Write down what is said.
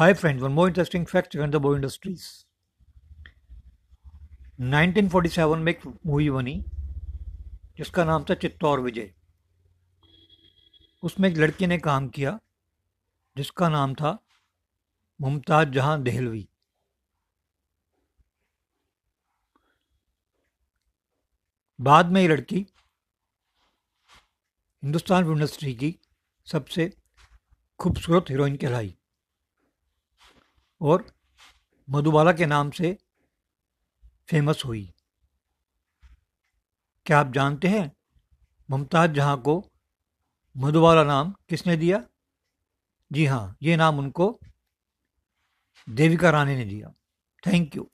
Hi friends, one more interesting fact regarding the Bow Industries. 1947 में एक movie बनी जिसका नाम था चित्तौर विजय। उसमें एक लड़की ने काम किया जिसका नाम था मुमताज़ जहाँ देहलवी। बाद में ये लड़की हिंदुस्तान इंडस्ट्री की सबसे खूबसूरत हीरोइन कहलाई। और मधुबाला के नाम से फ़ेमस हुई। क्या आप जानते हैं मुमताज़ जहाँ को मधुबाला नाम किसने दिया? जी हाँ ये नाम उनको देविका रानी ने दिया। Thank you